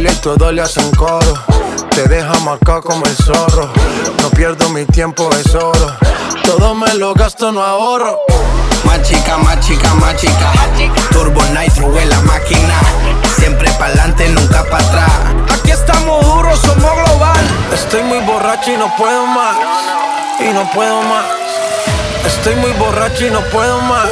baile y todo le hacen coro. Te deja marcado como el zorro. No pierdo mi tiempo, es oro. Todo me lo gasto, no ahorro. Más chica, más chica, más chica. Turbo Nitro en la máquina. Siempre pa'lante, nunca para atrás. Aquí estamos duros, somos global. Estoy muy borracho y no puedo más. Y no puedo más. Estoy muy borracho y no puedo más.